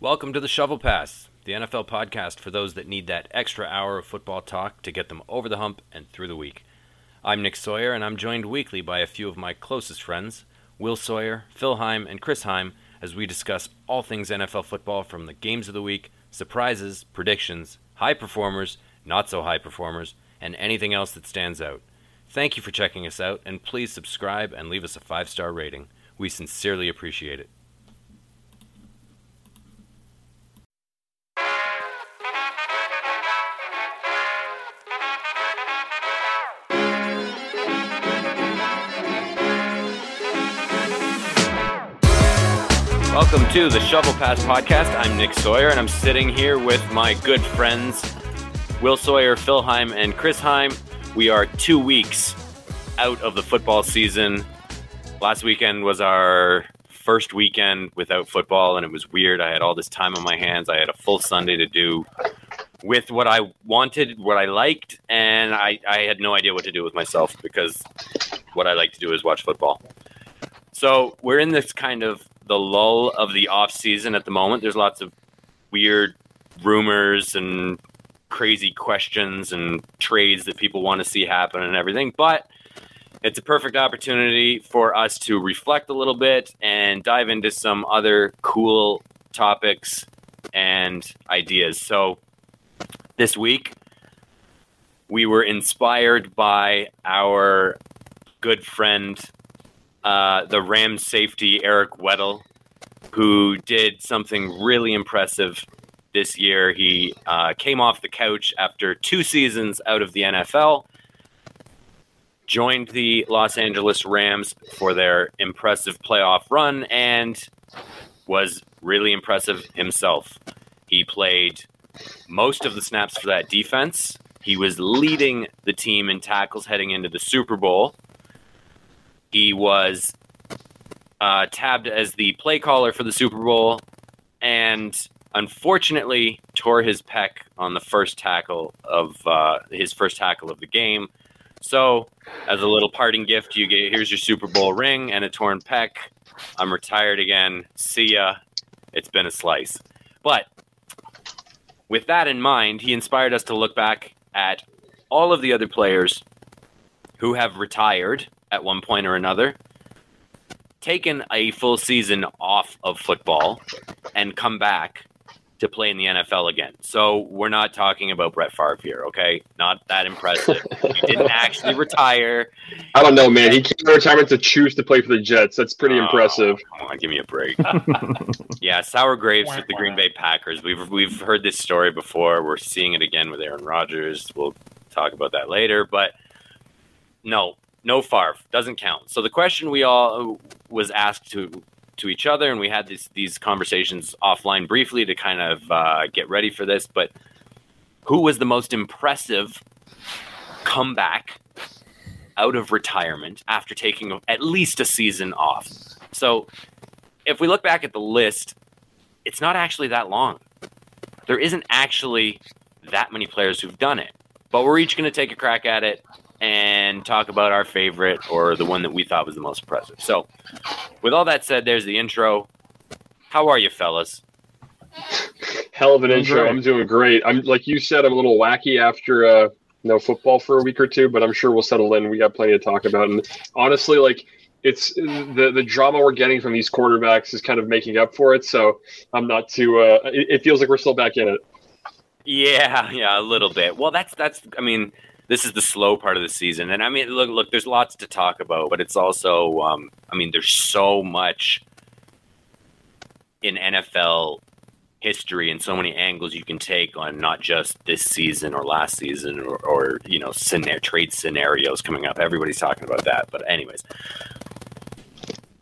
Welcome to the Shovel Pass, the NFL podcast for those that need that extra hour of football talk to get them over the hump and through the week. I'm Nick Sawyer, and I'm joined weekly by a few of my closest friends, Will Sawyer, Phil Heim, and Chris Heim, as we discuss all things NFL football from the games of the week, surprises, predictions, high performers, not so high performers, and anything else that stands out. Thank you for checking us out, and please subscribe and leave us a five star rating. We sincerely appreciate it. To the Shovel Pass podcast. I'm Nick Sawyer, and I'm sitting here with my good friends Will Sawyer, Phil Heim, and Chris Heim. We are two weeks out of the football season. Last weekend was our first weekend without football, and it was weird. I had all this time on my hands. I had a full Sunday to do with what I wanted, what I liked, and I, I had no idea what to do with myself because what I like to do is watch football. So we're in this kind of the lull of the off season at the moment. There's lots of weird rumors and crazy questions and trades that people want to see happen and everything, but it's a perfect opportunity for us to reflect a little bit and dive into some other cool topics and ideas. So this week we were inspired by our good friend uh, the Rams safety Eric Weddle, who did something really impressive this year. He uh, came off the couch after two seasons out of the NFL, joined the Los Angeles Rams for their impressive playoff run, and was really impressive himself. He played most of the snaps for that defense. He was leading the team in tackles heading into the Super Bowl. He was uh, tabbed as the play caller for the Super Bowl, and unfortunately tore his pec on the first tackle of uh, his first tackle of the game. So, as a little parting gift, you get here's your Super Bowl ring and a torn pec. I'm retired again. See ya. It's been a slice. But with that in mind, he inspired us to look back at all of the other players who have retired at one point or another, taken a full season off of football, and come back to play in the NFL again. So we're not talking about Brett Favre here, okay? Not that impressive. he didn't actually retire. I don't know, man. He came to retirement to choose to play for the Jets. That's pretty oh, impressive. Come on, give me a break. yeah, sour grapes with the Green Bay Packers. We've we've heard this story before. We're seeing it again with Aaron Rodgers. We'll talk about that later, but no, no Favre doesn't count. So the question we all was asked to to each other, and we had these these conversations offline briefly to kind of uh, get ready for this. But who was the most impressive comeback out of retirement after taking at least a season off? So if we look back at the list, it's not actually that long. There isn't actually that many players who've done it, but we're each going to take a crack at it and talk about our favorite or the one that we thought was the most impressive. So, with all that said, there's the intro. How are you, fellas? Hell of an I'm intro. Great. I'm doing great. I'm like you said, I'm a little wacky after uh, no football for a week or two, but I'm sure we'll settle in. We got plenty to talk about, and honestly, like it's the the drama we're getting from these quarterbacks is kind of making up for it. So I'm not too. Uh, it, it feels like we're still back in it. Yeah, yeah, a little bit. Well, that's that's. I mean, this is the slow part of the season. And I mean, look, look, there's lots to talk about, but it's also, um, I mean, there's so much in NFL history and so many angles you can take on not just this season or last season or, or you know, scenario, trade scenarios coming up. Everybody's talking about that. But, anyways,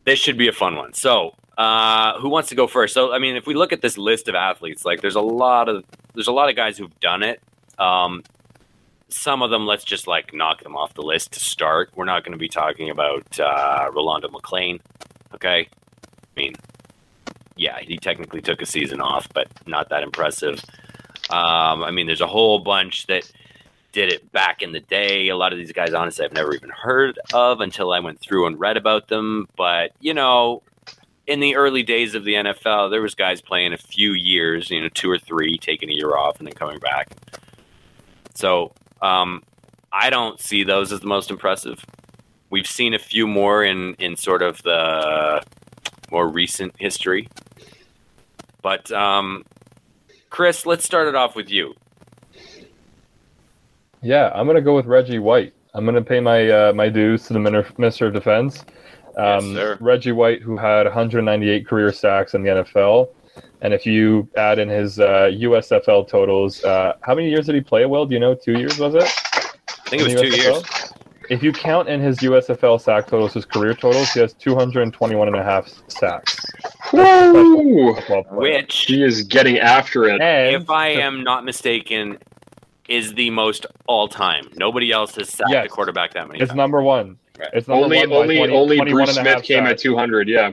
this should be a fun one. So, uh, who wants to go first? So, I mean, if we look at this list of athletes, like there's a lot of there's a lot of guys who've done it. Um, some of them, let's just like knock them off the list to start. We're not going to be talking about uh, Rolando McClain. Okay. I mean, yeah, he technically took a season off, but not that impressive. Um, I mean, there's a whole bunch that did it back in the day. A lot of these guys, honestly, I've never even heard of until I went through and read about them. But, you know, in the early days of the NFL, there was guys playing a few years, you know, two or three, taking a year off and then coming back. So um, I don't see those as the most impressive. We've seen a few more in in sort of the more recent history. But um, Chris, let's start it off with you. Yeah, I'm gonna go with Reggie White. I'm gonna pay my uh, my dues to the Minister of Defense. Um, yes, Reggie White, who had 198 career sacks in the NFL, and if you add in his uh, USFL totals, uh, how many years did he play? Well, do you know? Two years was it? I think it was two USFL? years. If you count in his USFL sack totals, his career totals, he has 221 and a half sacks. Woo! Which he is getting after it. And if I am not mistaken, is the most all time. Nobody else has sacked yes. a quarterback that many. It's times. number one. Right. It's number only one only 20, only Bruce Smith came sacks. at 200. Yeah.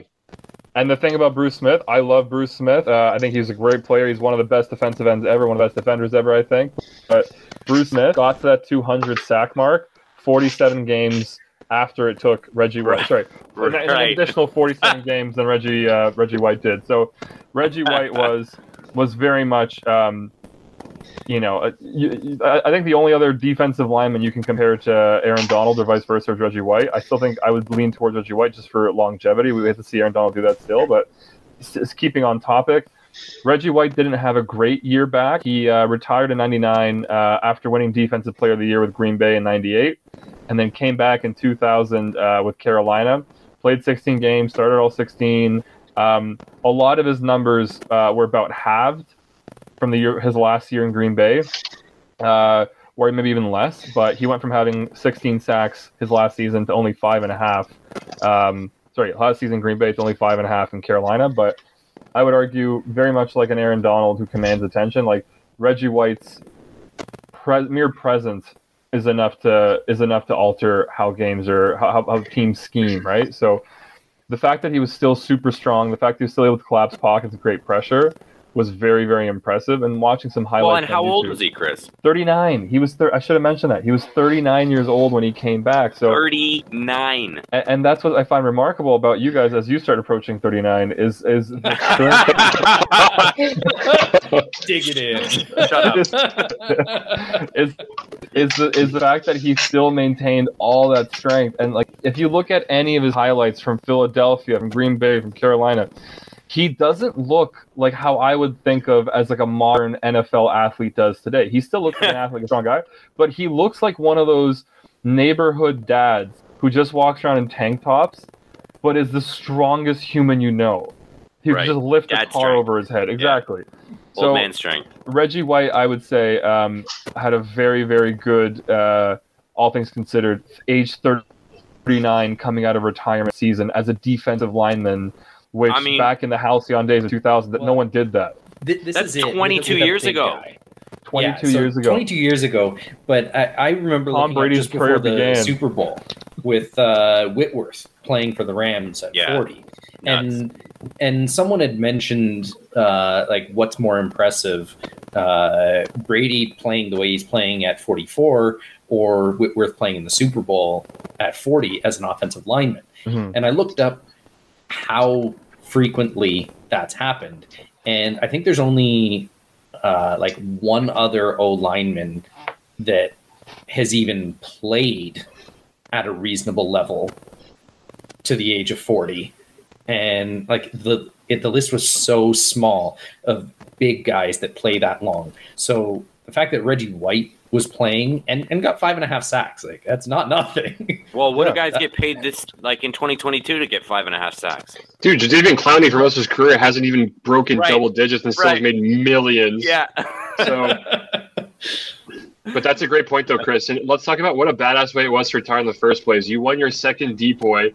And the thing about Bruce Smith, I love Bruce Smith. Uh, I think he's a great player. He's one of the best defensive ends ever, one of the best defenders ever, I think. But Bruce Smith got to that 200 sack mark 47 games after it took Reggie White. Sorry, right. an, additional 47 games than Reggie uh, Reggie White did. So Reggie White was was very much. Um, you know, uh, I think the only other defensive lineman you can compare to Aaron Donald or vice versa is Reggie White. I still think I would lean towards Reggie White just for longevity. We have to see Aaron Donald do that still, but just keeping on topic. Reggie White didn't have a great year back. He uh, retired in '99 uh, after winning Defensive Player of the Year with Green Bay in '98, and then came back in 2000 uh, with Carolina. Played 16 games, started all 16. Um, a lot of his numbers uh, were about halved from the year his last year in Green Bay, uh, or maybe even less. But he went from having 16 sacks his last season to only five and a half. Um, sorry, last season Green Bay to only five and a half in Carolina. But I would argue very much like an Aaron Donald who commands attention. Like Reggie White's pre- mere presence is enough to is enough to alter how games are how, how teams scheme, right? So the fact that he was still super strong, the fact that he was still able to collapse pockets with great pressure, was very very impressive. And watching some highlights. Well, and how old was he, Chris? Thirty nine. He was. Thir- I should have mentioned that he was thirty nine years old when he came back. So thirty nine. And, and, that's what I find remarkable about you guys as you start approaching thirty nine is is. Dig it in. Shut up. is is the is the fact that he still maintained all that strength and like if you look at any of his highlights from Philadelphia, from Green Bay, from Carolina he doesn't look like how I would think of as like a modern NFL athlete does today. He still looks like an athlete, a strong guy, but he looks like one of those neighborhood dads who just walks around in tank tops, but is the strongest human you know. He right. just lift Dad a car strength. over his head. Exactly. Yeah. So Old man strength. Reggie White, I would say, um, had a very, very good, uh, all things considered, age 39 coming out of retirement season as a defensive lineman which I mean, back in the halcyon days of 2000, that well, no one did that. Th- this That's is 22 years ago. Guy. 22 yeah, so years ago. 22 years ago. But I, I remember Tom Brady's just before the began. Super Bowl with uh, Whitworth playing for the Rams at yeah. 40. Nuts. And and someone had mentioned uh, like what's more impressive, uh, Brady playing the way he's playing at 44 or Whitworth playing in the Super Bowl at 40 as an offensive lineman. Mm-hmm. And I looked up how frequently that's happened. And I think there's only uh, like one other O lineman that has even played at a reasonable level to the age of 40. And like the it, the list was so small of big guys that play that long. So the fact that Reggie White was playing and, and got five and a half sacks. Like that's not nothing. Well, what yeah, do guys that, get paid this like in 2022 to get five and a half sacks? Dude, Jadeveon Clowney for most of his career hasn't even broken right. double digits and still right. made millions. Yeah. so, but that's a great point though, Chris. And let's talk about what a badass way it was to retire in the first place. You won your second depoy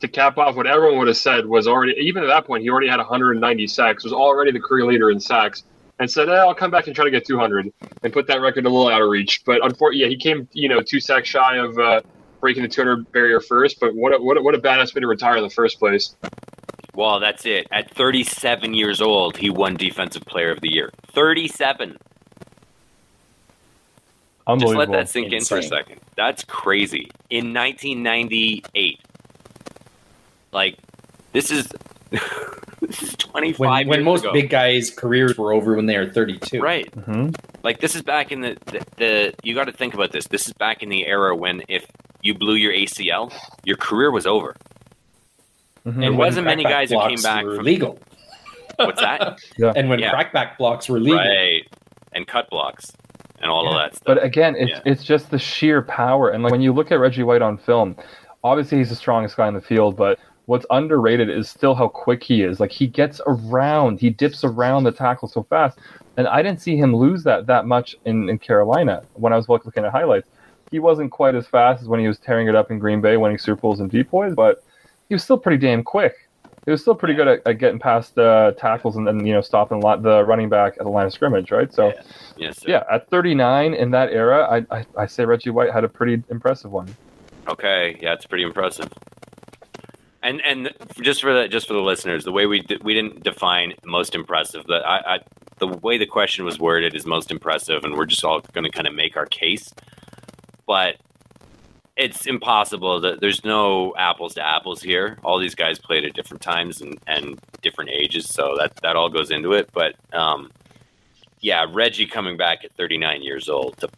to cap off what everyone would have said was already even at that point he already had 190 sacks was already the career leader in sacks and said, eh, "I'll come back and try to get 200 and put that record a little out of reach." But unfortunately, yeah, he came, you know, two sacks shy of uh, breaking the 200 barrier first. But what a, what a, what a badass way to retire in the first place. Well, that's it. At 37 years old, he won Defensive Player of the Year. 37. Just let that sink Insane. in for a second. That's crazy. In 1998, like this is this is 25 when, when most ago. big guys' careers were over when they were 32. Right. Mm-hmm. Like this is back in the the, the you got to think about this. This is back in the era when if you blew your ACL, your career was over. Mm-hmm. It wasn't many guys who came back from legal. What's that? yeah. And when yeah. crackback blocks were legal. Right. And cut blocks and all yeah. of that stuff. But again, it's yeah. it's just the sheer power. And like when you look at Reggie White on film, obviously he's the strongest guy in the field, but what's underrated is still how quick he is. Like he gets around, he dips around the tackle so fast. And I didn't see him lose that that much in, in Carolina when I was looking at highlights. He wasn't quite as fast as when he was tearing it up in Green Bay, winning Super Bowls and depoys, but he was still pretty damn quick. He was still pretty good at, at getting past uh, tackles and then you know stopping lot, the running back at the line of scrimmage, right? So, yeah, yes, yeah at 39 in that era, I, I I say Reggie White had a pretty impressive one. Okay, yeah, it's pretty impressive. And and just for the just for the listeners, the way we di- we didn't define most impressive. The I, I the way the question was worded is most impressive, and we're just all going to kind of make our case. But it's impossible that there's no apples to apples here. All these guys played at different times and, and different ages, so that that all goes into it. But um, yeah, Reggie coming back at 39 years old to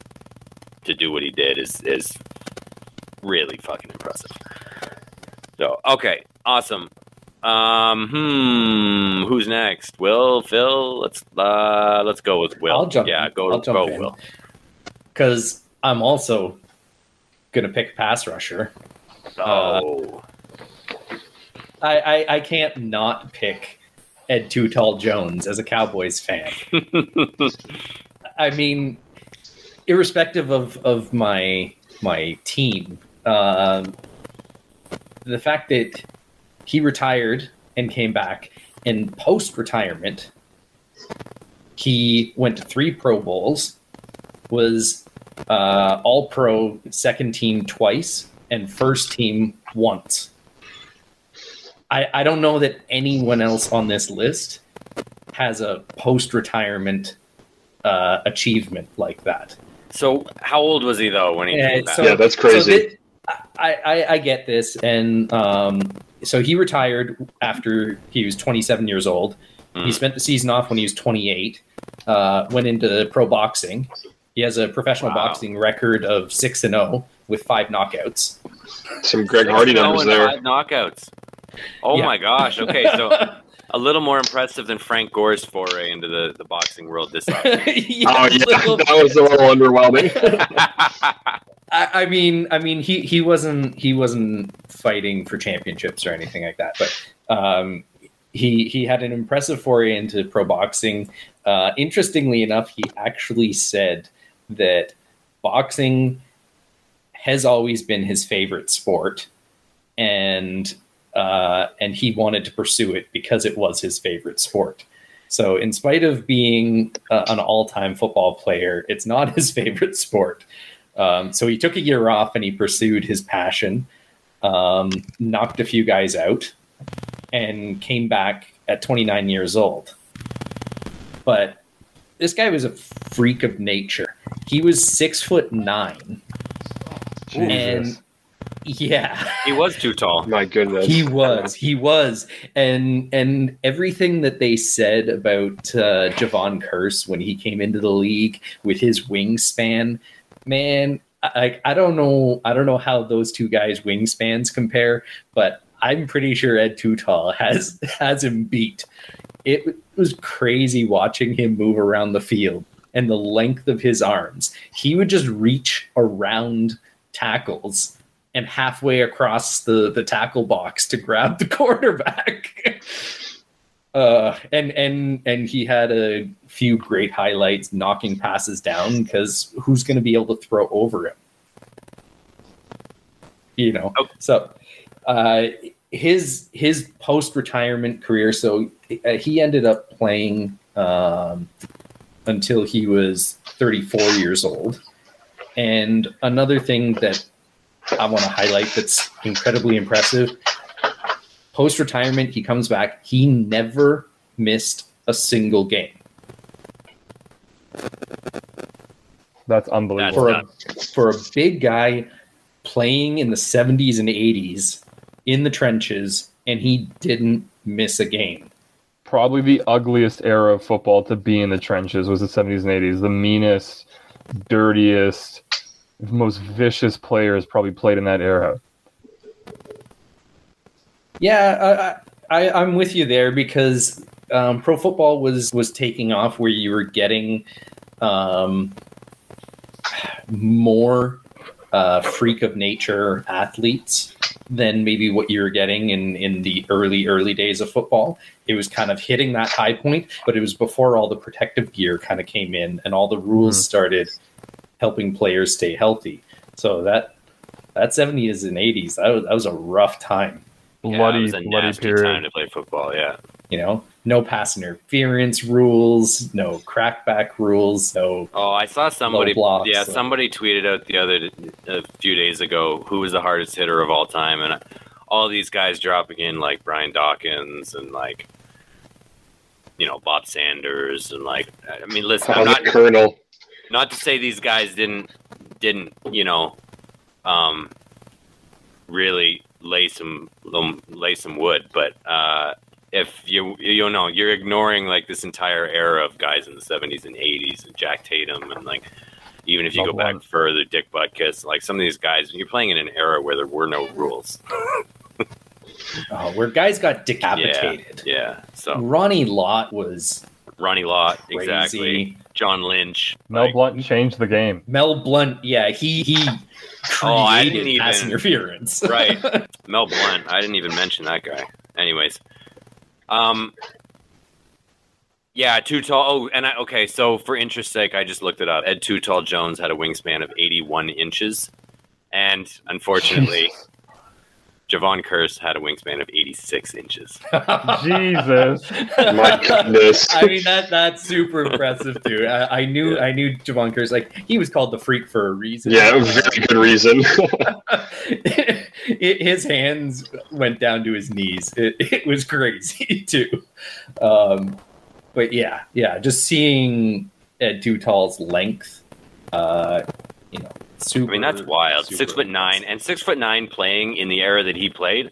to do what he did is is really fucking impressive. So okay, awesome. Um, hmm, who's next? Will, Phil? Let's uh, let's go with Will. I'll jump. Yeah, go I'll go, Will. Because I'm also gonna pick pass rusher. Oh. Uh, I, I I can't not pick Ed Too Tall Jones as a Cowboys fan. I mean, irrespective of of my my team, uh, the fact that he retired and came back in post retirement, he went to three Pro Bowls, was uh, All Pro second team twice, and first team once. I, I don't know that anyone else on this list has a post retirement uh, achievement like that. So, how old was he though when he came back? So, yeah, that's crazy. So I, I, I get this, and um, so he retired after he was 27 years old. Mm. He spent the season off when he was 28. Uh, went into pro boxing. He has a professional wow. boxing record of six and zero oh with five knockouts. Some Greg Hardy oh numbers there. Five knockouts. Oh yeah. my gosh! Okay, so a little more impressive than Frank Gore's foray into the, the boxing world this yeah, Oh yeah, that was a little underwhelming. I, I, mean, I mean, he he wasn't he wasn't fighting for championships or anything like that, but um, he he had an impressive foray into pro boxing. Uh, interestingly enough, he actually said that boxing has always been his favorite sport, and uh, and he wanted to pursue it because it was his favorite sport. So, in spite of being uh, an all-time football player, it's not his favorite sport. Um, so he took a year off and he pursued his passion, um, knocked a few guys out, and came back at 29 years old. But this guy was a freak of nature. He was six foot nine. Jesus. And yeah. He was too tall. My goodness. He was. He was. And and everything that they said about uh, Jevon Kearse when he came into the league with his wingspan, man, I, I don't know I don't know how those two guys wingspans compare, but I'm pretty sure Ed Too Tall has has him beat. It was crazy watching him move around the field and the length of his arms. He would just reach around tackles and halfway across the, the tackle box to grab the quarterback. uh, and and and he had a few great highlights knocking passes down because who's going to be able to throw over him? You know, oh. so uh, his his post retirement career. So uh, he ended up playing um, until he was 34 years old. And another thing that I want to highlight that's incredibly impressive. Post retirement, he comes back. He never missed a single game. That's unbelievable. For a, for a big guy playing in the 70s and 80s in the trenches, and he didn't miss a game. Probably the ugliest era of football to be in the trenches was the 70s and 80s. The meanest, dirtiest, most vicious players probably played in that era. Yeah, I, I, I'm with you there because um, pro football was was taking off where you were getting um, more uh, freak of nature athletes than maybe what you were getting in in the early early days of football. It was kind of hitting that high point, but it was before all the protective gear kind of came in and all the rules mm. started helping players stay healthy. So that that 70s and 80s that was, that was a rough time. Bloody, yeah, bloody period. time to play football. Yeah, you know, no pass interference rules, no crackback rules, no. Oh, I saw somebody. Blocks, yeah, so. somebody tweeted out the other a few days ago who was the hardest hitter of all time, and all these guys dropping in like Brian Dawkins and like you know Bob Sanders and like I mean, listen, I'm not Colonel. Not to say these guys didn't didn't you know um really lay some lay some wood, but uh, if you you know you're ignoring like this entire era of guys in the 70s and 80s and Jack Tatum and like even if you go back further, Dick Butkus, like some of these guys, you're playing in an era where there were no rules. oh, where guys got decapitated. Yeah, yeah. So Ronnie Lott was Ronnie Lott, crazy. exactly. John Lynch. Mel like, Blount changed the game. Mel Blount, yeah, he he oh, I didn't even, pass interference. right. Mel Blount. I didn't even mention that guy. Anyways. Um yeah, too tall. Oh, and I, okay, so for interest sake, I just looked it up. Ed Too Tall Jones had a wingspan of 81 inches, and unfortunately, Jevon Kearse had a wingspan of 86 inches. Jesus, my goodness! I mean that that's super impressive too. I, I knew yeah. I knew Jevon Kearse like he was called the freak for a reason. Yeah, a very good reason. it, his hands went down to his knees. It, it was crazy too. Um, but yeah, yeah, just seeing Ed Too Tall's length, uh, you know Super, I mean, that's wild. Six foot nine and six foot nine playing in the era that he played.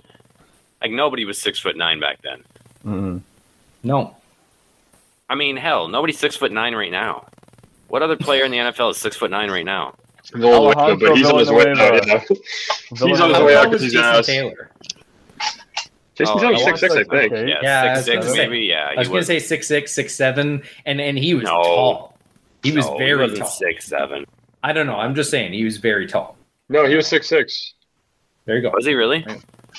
Like nobody was six foot nine back then. Mm-hmm. No. I mean, hell, nobody's six foot nine right now. What other player in the NFL is six foot nine right now? No, but he's on his way out. He's on his way out because he's ass. Taylor. Jason oh, Taylor's six six, I think. Okay. Yeah, yeah six six maybe. Yeah, I was, going to say six six, six seven, and and he was no. tall. He was no, very he tall. Six seven. I don't know. I'm just saying he was very tall. No, he was six six. There you go. Was he really?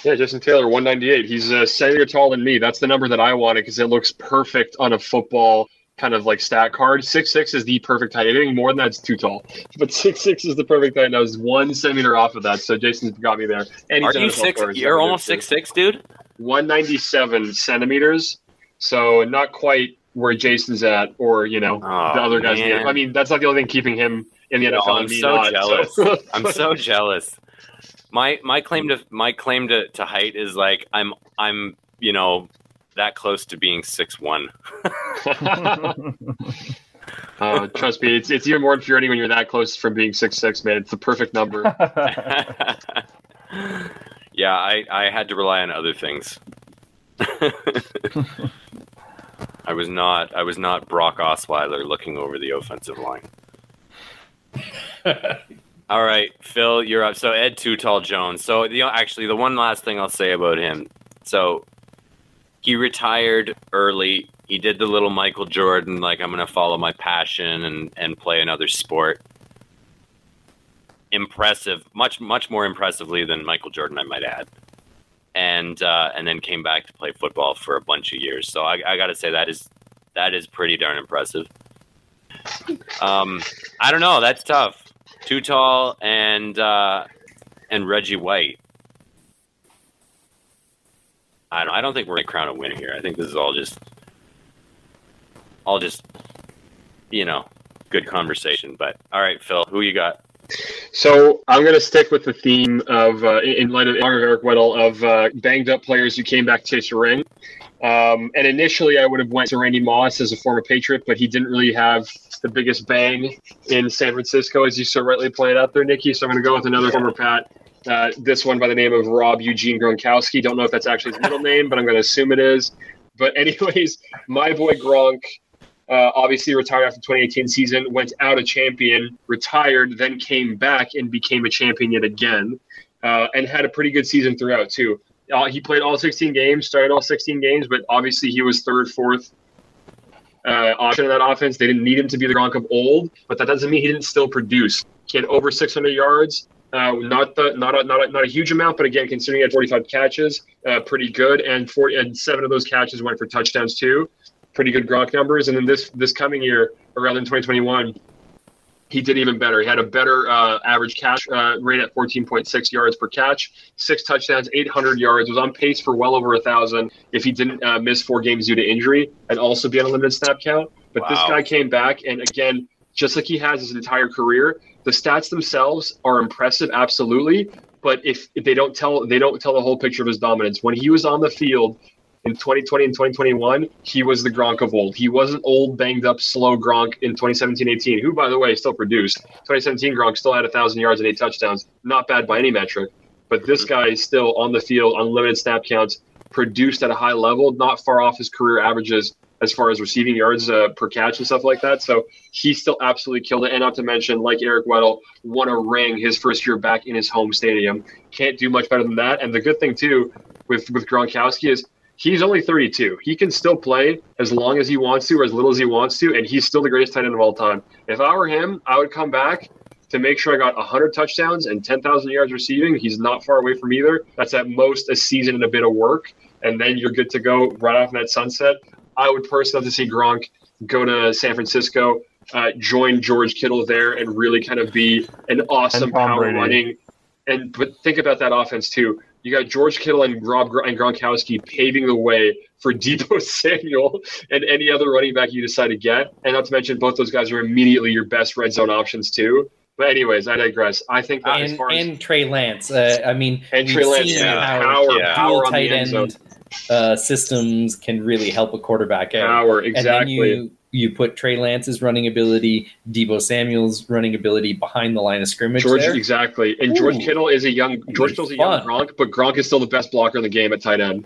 Yeah, Justin Taylor, 198. He's uh, a centimeter taller than me. That's the number that I wanted because it looks perfect on a football kind of like stat card. Six six is the perfect height. Anything more than that's too tall. But six six is the perfect height. And I was one centimeter off of that. So Jason got me there. And Are you six? You're almost six six, dude. 197 centimeters. So not quite where Jason's at, or you know oh, the other guys. I mean, that's not the only thing keeping him in the NFL. I'm so not, jealous. So. I'm so jealous. My my claim to my claim to, to height is like I'm I'm you know that close to being six one. uh, trust me, it's it's even more infuriating when you're that close from being six six, man. It's the perfect number. yeah, I I had to rely on other things. I was not I was not Brock Osweiler looking over the offensive line. All right, Phil, you're up. So Ed Too Tall Jones. So the actually the one last thing I'll say about him. So he retired early. He did the little Michael Jordan, like I'm going to follow my passion and and play another sport. Impressive, much much more impressively than Michael Jordan, I might add. And uh, and then came back to play football for a bunch of years. So I, I got to say that is that is pretty darn impressive. Um, I don't know. That's tough. Too tall and uh, and Reggie White. I don't. I don't think we're gonna crown a winner here. I think this is all just, all just, you know, good conversation. But all right, Phil, who you got? So I'm going to stick with the theme of, uh, in light of Eric Weddle, of uh, banged up players who came back to chase a ring. Um, and initially, I would have went to Randy Moss as a former Patriot, but he didn't really have the biggest bang in San Francisco, as you so rightly pointed out there, Nikki. So I'm going to go with another former Pat, Uh, this one by the name of Rob Eugene Gronkowski. Don't know if that's actually his middle name, but I'm going to assume it is. But anyways, my boy Gronk uh, obviously retired after 2018 season, went out a champion, retired, then came back and became a champion yet again, uh, and had a pretty good season throughout too. Uh, he played all 16 games, started all 16 games, but obviously he was third, fourth uh, option in that offense. They didn't need him to be the Gronk of old, but that doesn't mean he didn't still produce. He had over 600 yards, uh, not the not a, not a, not a huge amount, but again, considering he had 45 catches, uh, pretty good. And 40 and seven of those catches went for touchdowns too pretty good Gronk numbers. And then this this coming year, around in 2021, he did even better. He had a better uh, average catch uh, rate at 14.6 yards per catch, six touchdowns, 800 yards. Was on pace for well over a thousand if he didn't uh, miss four games due to injury and also be on a limited snap count. But wow. this guy came back, and again, just like he has his entire career, the stats themselves are impressive, absolutely. But if, if they don't tell they don't tell the whole picture of his dominance. When he was on the field, in 2020 and 2021, he was the Gronk of old. He wasn't old, banged up, slow Gronk in 2017-18, who, by the way, still produced. 2017 Gronk still had a thousand yards and eight touchdowns. Not bad by any metric, but this guy is still on the field, unlimited snap counts, produced at a high level, not far off his career averages as far as receiving yards uh, per catch and stuff like that. So he still absolutely killed it. And not to mention, like Eric Weddle, won a ring his first year back in his home stadium. Can't do much better than that. And the good thing too with with Gronkowski is he's only 32. He can still play as long as he wants to or as little as he wants to, and he's still the greatest tight end of all time. If I were him, I would come back to make sure I got 100 touchdowns and 10,000 yards receiving. He's not far away from either. That's at most a season and a bit of work, and then you're good to go right off that sunset. I would personally love to see Gronk go to San Francisco, uh, join George Kittle there, and really kind of be an awesome power running. And but think about that offense too you got George Kittle and Rob and Gronkowski paving the way for Deebo Samuel and any other running back you decide to get. And not to mention, both those guys are immediately your best red zone options too. But anyways, I digress. I think that and, as far as and Trey Lance, uh, I mean, and Trey Lance, yeah, how power, yeah. power tight end uh, systems can really help a quarterback out. Power, exactly. You, you put Trey Lance's running ability, Deebo Samuel's running ability behind the line of scrimmage. George, there. exactly. And Ooh, George Kittle is a young George Kittle's a young Gronk, but Gronk is still the best blocker in the game at tight end.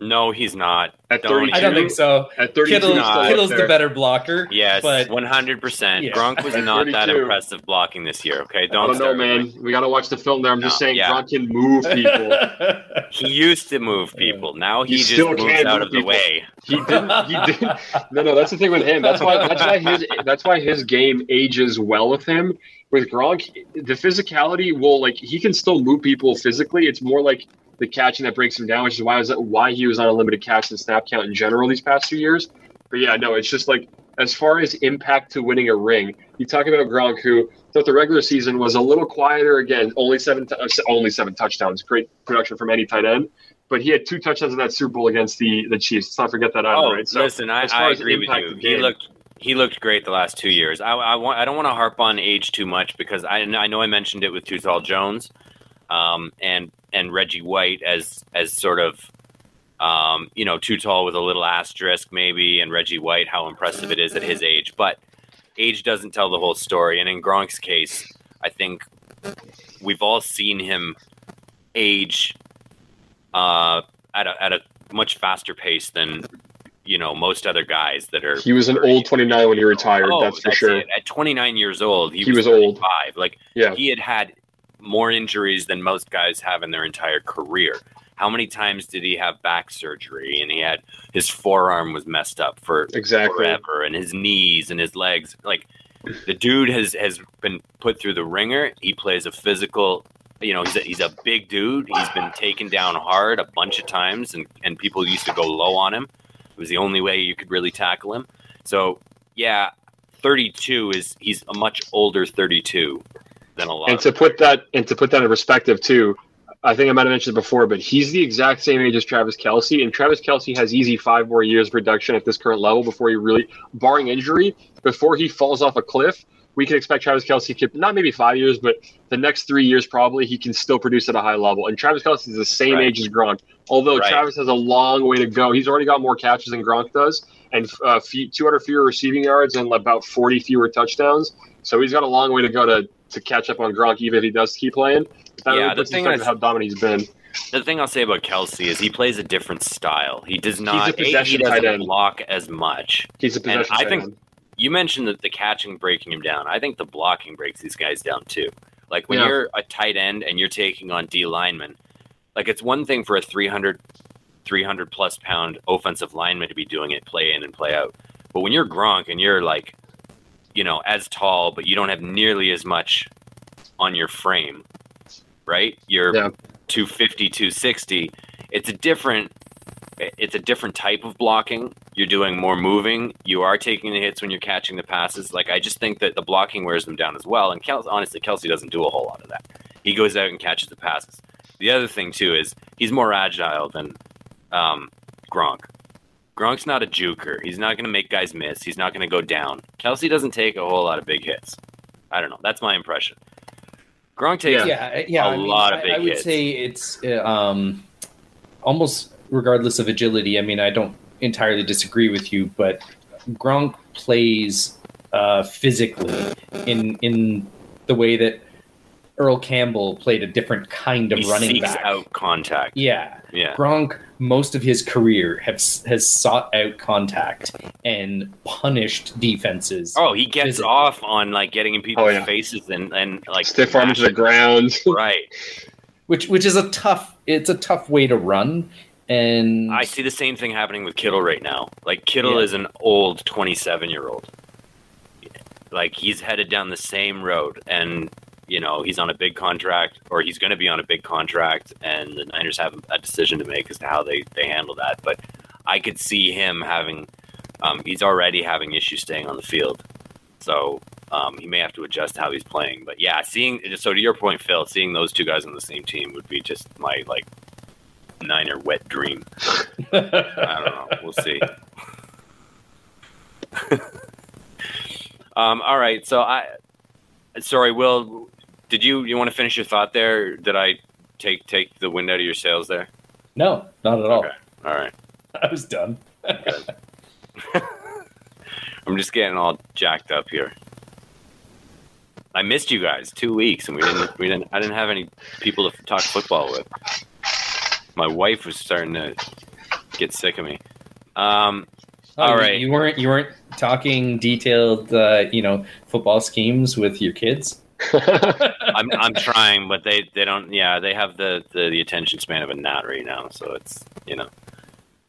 No, he's not. At 32, I don't think so. At 32, Kittle, Kittle's the better blocker. Yes, but 100%. Yeah. Gronk was not that impressive blocking this year, okay? Don't, I don't know, man. We got to watch the film there. I'm no, just saying yeah. Gronk can move people. he used to move people. Now he, he just moves out of people. the way. He didn't. He didn't. No, no, that's the thing with him. That's why, that's why, his, that's why his game ages well with him with Gronk, the physicality will like he can still move people physically. It's more like the catching that breaks him down, which is why was why he was on a limited catch and snap count in general these past few years. But yeah, no, it's just like as far as impact to winning a ring, you talk about Gronk, who throughout the regular season was a little quieter. Again, only seven, uh, only seven touchdowns, great production from any tight end. But he had two touchdowns in that Super Bowl against the the Chiefs. Let's not forget that either, oh, right? So listen, I, I agree with you. He looked he looked great the last two years. I, I want I don't want to harp on age too much because I I know I mentioned it with Tall Jones, um, and and Reggie White as as sort of um, you know too tall with a little asterisk maybe, and Reggie White how impressive it is at his age, but age doesn't tell the whole story. And in Gronk's case, I think we've all seen him age uh, at a at a much faster pace than you know most other guys that are. He was an old 29 when he retired. Oh, that's for that's sure. It. At 29 years old, he, he was, was old. Like yeah. he had had more injuries than most guys have in their entire career. How many times did he have back surgery and he had his forearm was messed up for exactly. forever and his knees and his legs like the dude has has been put through the ringer. He plays a physical, you know, he's a, he's a big dude. He's been taken down hard a bunch of times and and people used to go low on him. Was the only way you could really tackle him. So, yeah, 32 is he's a much older 32 than a lot. And to put that and to put that in perspective too, I think I might have mentioned before, but he's the exact same age as Travis Kelce, and Travis Kelce has easy five more years of production at this current level before he really, barring injury, before he falls off a cliff. We can expect Travis Kelce to not maybe five years, but the next three years probably he can still produce at a high level. And Travis Kelce is the same right. age as Gronk, although right. Travis has a long way to go. He's already got more catches than Gronk does, and uh, 200 fewer receiving yards and about 40 fewer touchdowns. So he's got a long way to go to to catch up on Gronk, even if he does keep playing. That yeah, the thing is how dominant he's been. The thing I'll say about Kelce is he plays a different style. He does not. He's a, a he doesn't block as much. He's a possession. And I think end. You mentioned that the catching breaking him down. I think the blocking breaks these guys down too. Like when yeah. you're a tight end and you're taking on D linemen, like it's one thing for a 300, 300 plus pound offensive lineman to be doing it play in and play out. But when you're Gronk and you're like, you know, as tall, but you don't have nearly as much on your frame, right? You're yeah. 250, 260. It's a different it's a different type of blocking. You're doing more moving. You are taking the hits when you're catching the passes. Like I just think that the blocking wears them down as well. And Kel- honestly, Kelce doesn't do a whole lot of that. He goes out and catches the passes. The other thing too is he's more agile than um, Gronk. Gronk's not a juker. He's not going to make guys miss. He's not going to go down. Kelce doesn't take a whole lot of big hits. I don't know. That's my impression. Gronk takes yeah, yeah, a I mean, lot of big hits. I would hits. say it's uh, um, almost regardless of agility. I mean, I don't entirely disagree with you, but Gronk plays uh, physically in in the way that Earl Campbell played a different kind of he running seeks back. out contact. Yeah, yeah. Gronk, most of his career, has has sought out contact and punished defenses. Oh, he gets physically. off on like getting in people's oh, yeah. faces and and like stiff arms to the ground. right. Which which is a tough. It's a tough way to run. And I see the same thing happening with Kittle right now. Like Kittle yeah. is an old 27 year old. Like he's headed down the same road, and you know he's on a big contract or he's going to be on a big contract and the niners have a decision to make as to how they, they handle that but i could see him having um, he's already having issues staying on the field so um, he may have to adjust how he's playing but yeah seeing so to your point phil seeing those two guys on the same team would be just my like niner wet dream i don't know we'll see um, all right so i sorry will did you you want to finish your thought there? Did I take take the wind out of your sails there? No, not at all. Okay. All right. I was done. I'm just getting all jacked up here. I missed you guys two weeks, and we didn't. We didn't. I didn't have any people to talk football with. My wife was starting to get sick of me. Um, oh, all right, you weren't. You weren't talking detailed, uh, you know, football schemes with your kids. I'm I'm trying, but they, they don't. Yeah, they have the, the, the attention span of a gnat right now. So it's you know,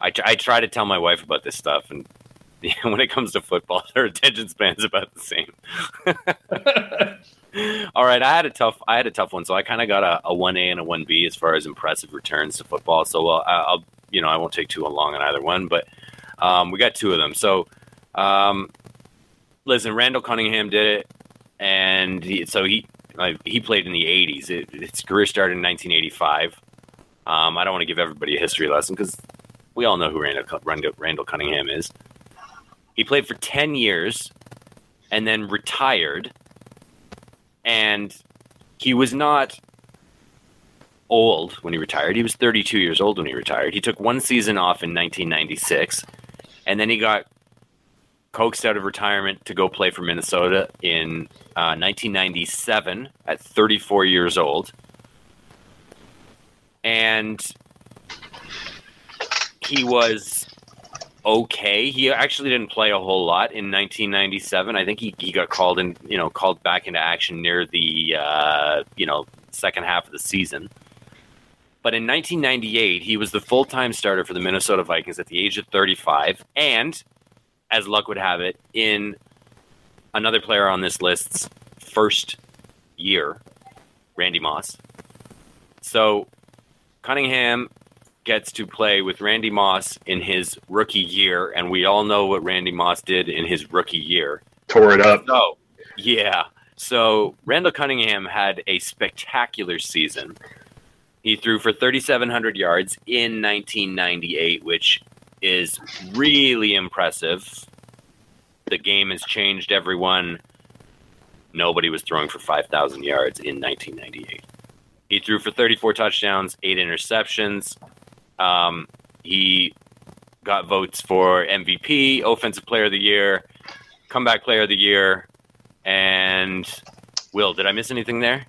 I I try to tell my wife about this stuff, and when it comes to football, their attention span is about the same. All right, I had a tough I had a tough one, so I kind of got a, a one A and a one B as far as impressive returns to football. So well, I'll you know I won't take too long on either one, but um, we got two of them. So um, listen, Randall Cunningham did it and he, so he he played in the 80s. It, his career started in 1985. Um, I don't want to give everybody a history lesson because we all know who Randall, Randall, Randall Cunningham is. He played for 10 years and then retired. And he was not old when he retired. He was 32 years old when he retired. He took one season off in 1996, and then he got coaxed out of retirement to go play for Minnesota in uh, 1997 at 34 years old. And he was okay. He actually didn't play a whole lot in 1997. I think he, he got called in, you know, called back into action near the, uh, you know, second half of the season. But in 1998, he was the full time starter for the Minnesota Vikings at the age of 35. And as luck would have it, in another player on this list's first year, Randy Moss. So Cunningham gets to play with Randy Moss in his rookie year, and we all know what Randy Moss did in his rookie year. Tore it up. So, yeah. So Randall Cunningham had a spectacular season. He threw for 3,700 yards in 1998, which is really impressive. The game has changed everyone. Nobody was throwing for 5,000 yards in 1998. He threw for 34 touchdowns, eight interceptions. Um, he got votes for MVP, Offensive Player of the Year, Comeback Player of the Year, and Will. Did I miss anything there?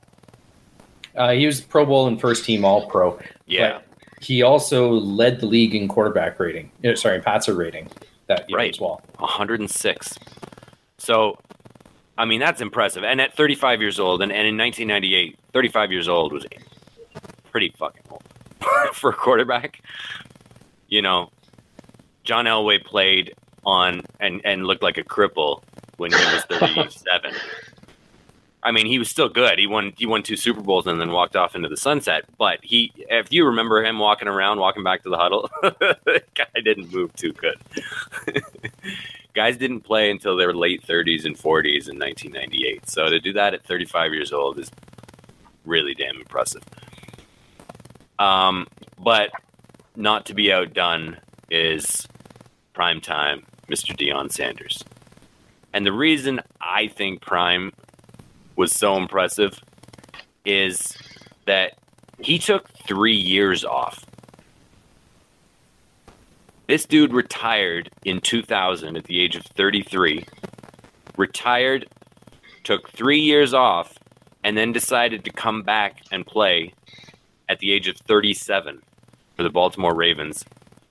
Uh, he was Pro Bowl and first team All Pro. Yeah. he also led the league in quarterback rating. Uh, sorry, passer rating that year right. as well. 106. So, I mean, that's impressive. And at 35 years old, and, and in 1998, 35 years old was pretty fucking old for a quarterback. You know, John Elway played on and, and looked like a cripple when he was 37. I mean, he was still good. He won he won two Super Bowls and then walked off into the sunset. But he, if you remember him walking around, walking back to the huddle, guy didn't move too good. Guys didn't play until their late 30s and 40s in 1998. So to do that at 35 years old is really damn impressive. Um, but not to be outdone is prime time, Mr. Deion Sanders. And the reason I think prime was so impressive is that he took three years off. This dude retired in 2000 at the age of 33, retired, took three years off, and then decided to come back and play at the age of 37 for the Baltimore Ravens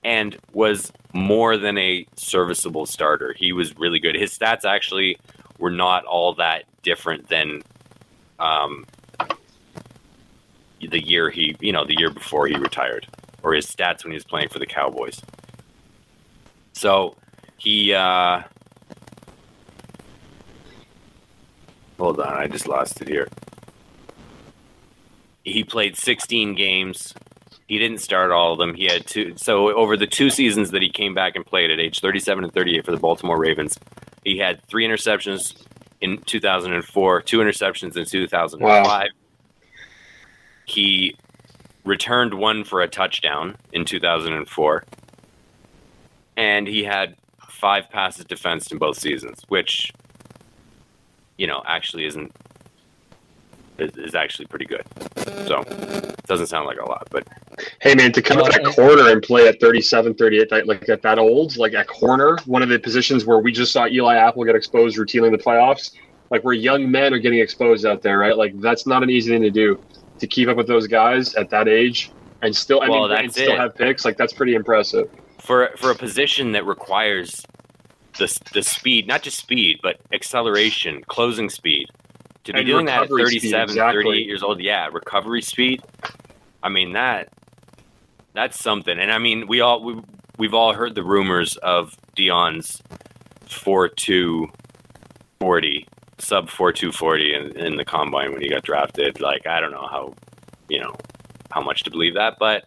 and was more than a serviceable starter. He was really good. His stats actually were not all that different than um, the year he, you know, the year before he retired, or his stats when he was playing for the Cowboys. So he, uh, hold on, I just lost it here. He played 16 games. He didn't start all of them. He had two. So over the two seasons that he came back and played at age 37 and 38 for the Baltimore Ravens, he had three interceptions, in 2004, two interceptions in 2005. Wow. He returned one for a touchdown in 2004. And he had five passes defensed in both seasons, which, you know, actually isn't is, is actually pretty good. So it doesn't sound like a lot, but hey man, to come well, at that corner and play at 37, 38, like at that old, like at corner, one of the positions where we just saw Eli Apple get exposed routinely in the playoffs, like where young men are getting exposed out there, right? Like that's not an easy thing to do to keep up with those guys at that age and still, I well, mean, and still have picks. Like that's pretty impressive for for a position that requires the the speed, not just speed, but acceleration, closing speed to be and doing that at 37, exactly. 38 years old, yeah, recovery speed. I mean that that's something. And I mean, we all we, we've all heard the rumors of Deion's four two forty sub four two forty in, in the combine when he got drafted. Like I don't know how you know how much to believe that, but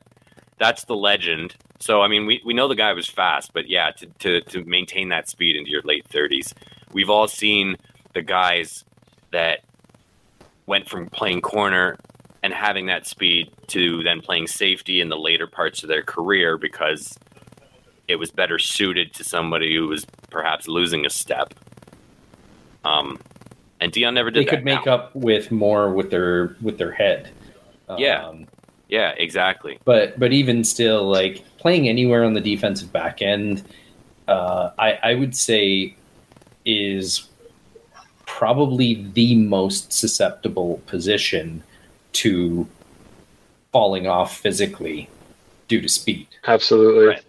that's the legend. So I mean, we, we know the guy was fast, but yeah, to, to to maintain that speed into your late thirties, we've all seen the guys that went from playing corner and having that speed to then playing safety in the later parts of their career because it was better suited to somebody who was perhaps losing a step. Um, and Deion never did. They could make now. up with more with their with their head. Yeah, um, yeah, exactly. But but even still, like playing anywhere on the defensive back end, uh, I I would say is probably the most susceptible position to falling off physically due to speed. Absolutely. Right.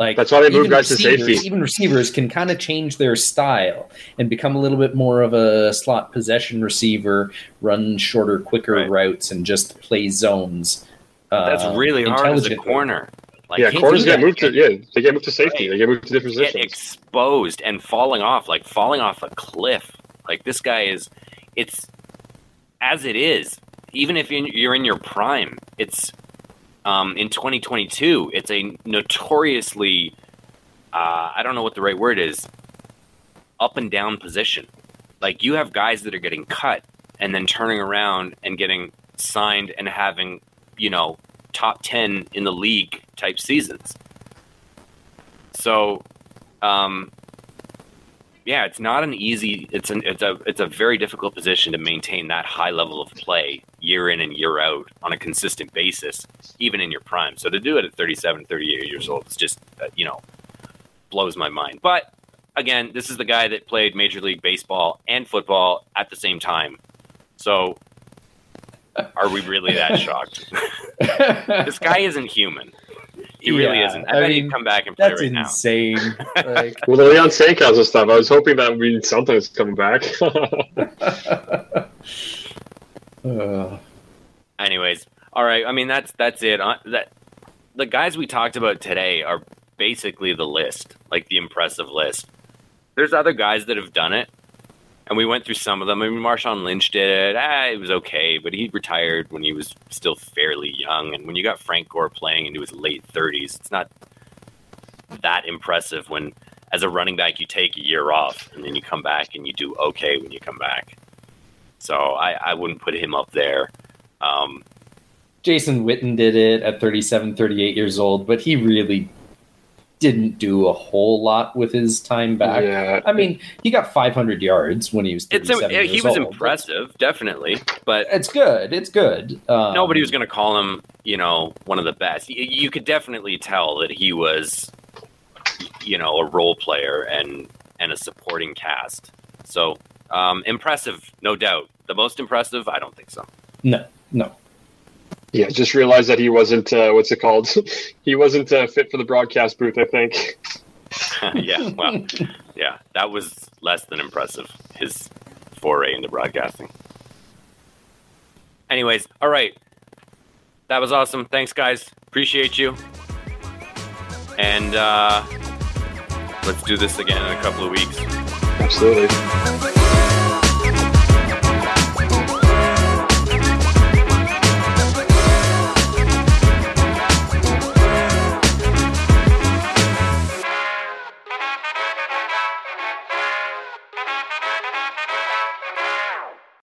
Like that's why they move guys to safety. Even receivers can kind of change their style and become a little bit more of a slot possession receiver, run shorter, quicker right. routes, and just play zones. That's uh, really hard as a corner. Like, yeah, corners get moved to yeah, they get moved to safety. Right. They get moved to different positions. Get exposed and falling off, like falling off a cliff. Like this guy is, it's as it is. Even if you're in your prime, it's um, in 2022. It's a notoriously, uh, I don't know what the right word is, up and down position. Like you have guys that are getting cut and then turning around and getting signed and having, you know, top 10 in the league type seasons. So, um, yeah, it's not an easy. It's an it's a it's a very difficult position to maintain that high level of play year in and year out on a consistent basis, even in your prime. So to do it at 37, 38 years old, it's just uh, you know blows my mind. But again, this is the guy that played Major League Baseball and football at the same time. So Are we really that shocked? this guy isn't human. He yeah, really isn't. I, I bet mean, he'd come back and play that's right insane. like, well, the Leon Sandcastle and stuff. I was hoping that we something is coming back. uh. Anyways, all right. I mean, that's that's it. Uh, that the guys we talked about today are basically the list, like the impressive list. There's other guys that have done it, and we went through some of them. I mean, Marshawn Lynch did it. Ah, it was okay, but he retired when he was still fairly young. And when you got Frank Gore playing into his late 30s, it's not that impressive when, as a running back, you take a year off and then you come back and you do okay when you come back. So I, I wouldn't put him up there. Um, Jason Witten did it at 37, 38 years old, but he really didn't do a whole lot with his time back. Yeah. I mean, he got 500 yards when he was. It's a, he was old, impressive, definitely, but it's good. It's good. Um, nobody was going to call him, you know, one of the best. You, you could definitely tell that he was, you know, a role player and and a supporting cast. So um, impressive, no doubt. The most impressive, I don't think so. No, no. Yeah, just realized that he wasn't uh, what's it called? he wasn't uh, fit for the broadcast booth. I think. yeah, well, yeah, that was less than impressive. His foray into broadcasting. Anyways, all right, that was awesome. Thanks, guys. Appreciate you. And uh, let's do this again in a couple of weeks. Absolutely.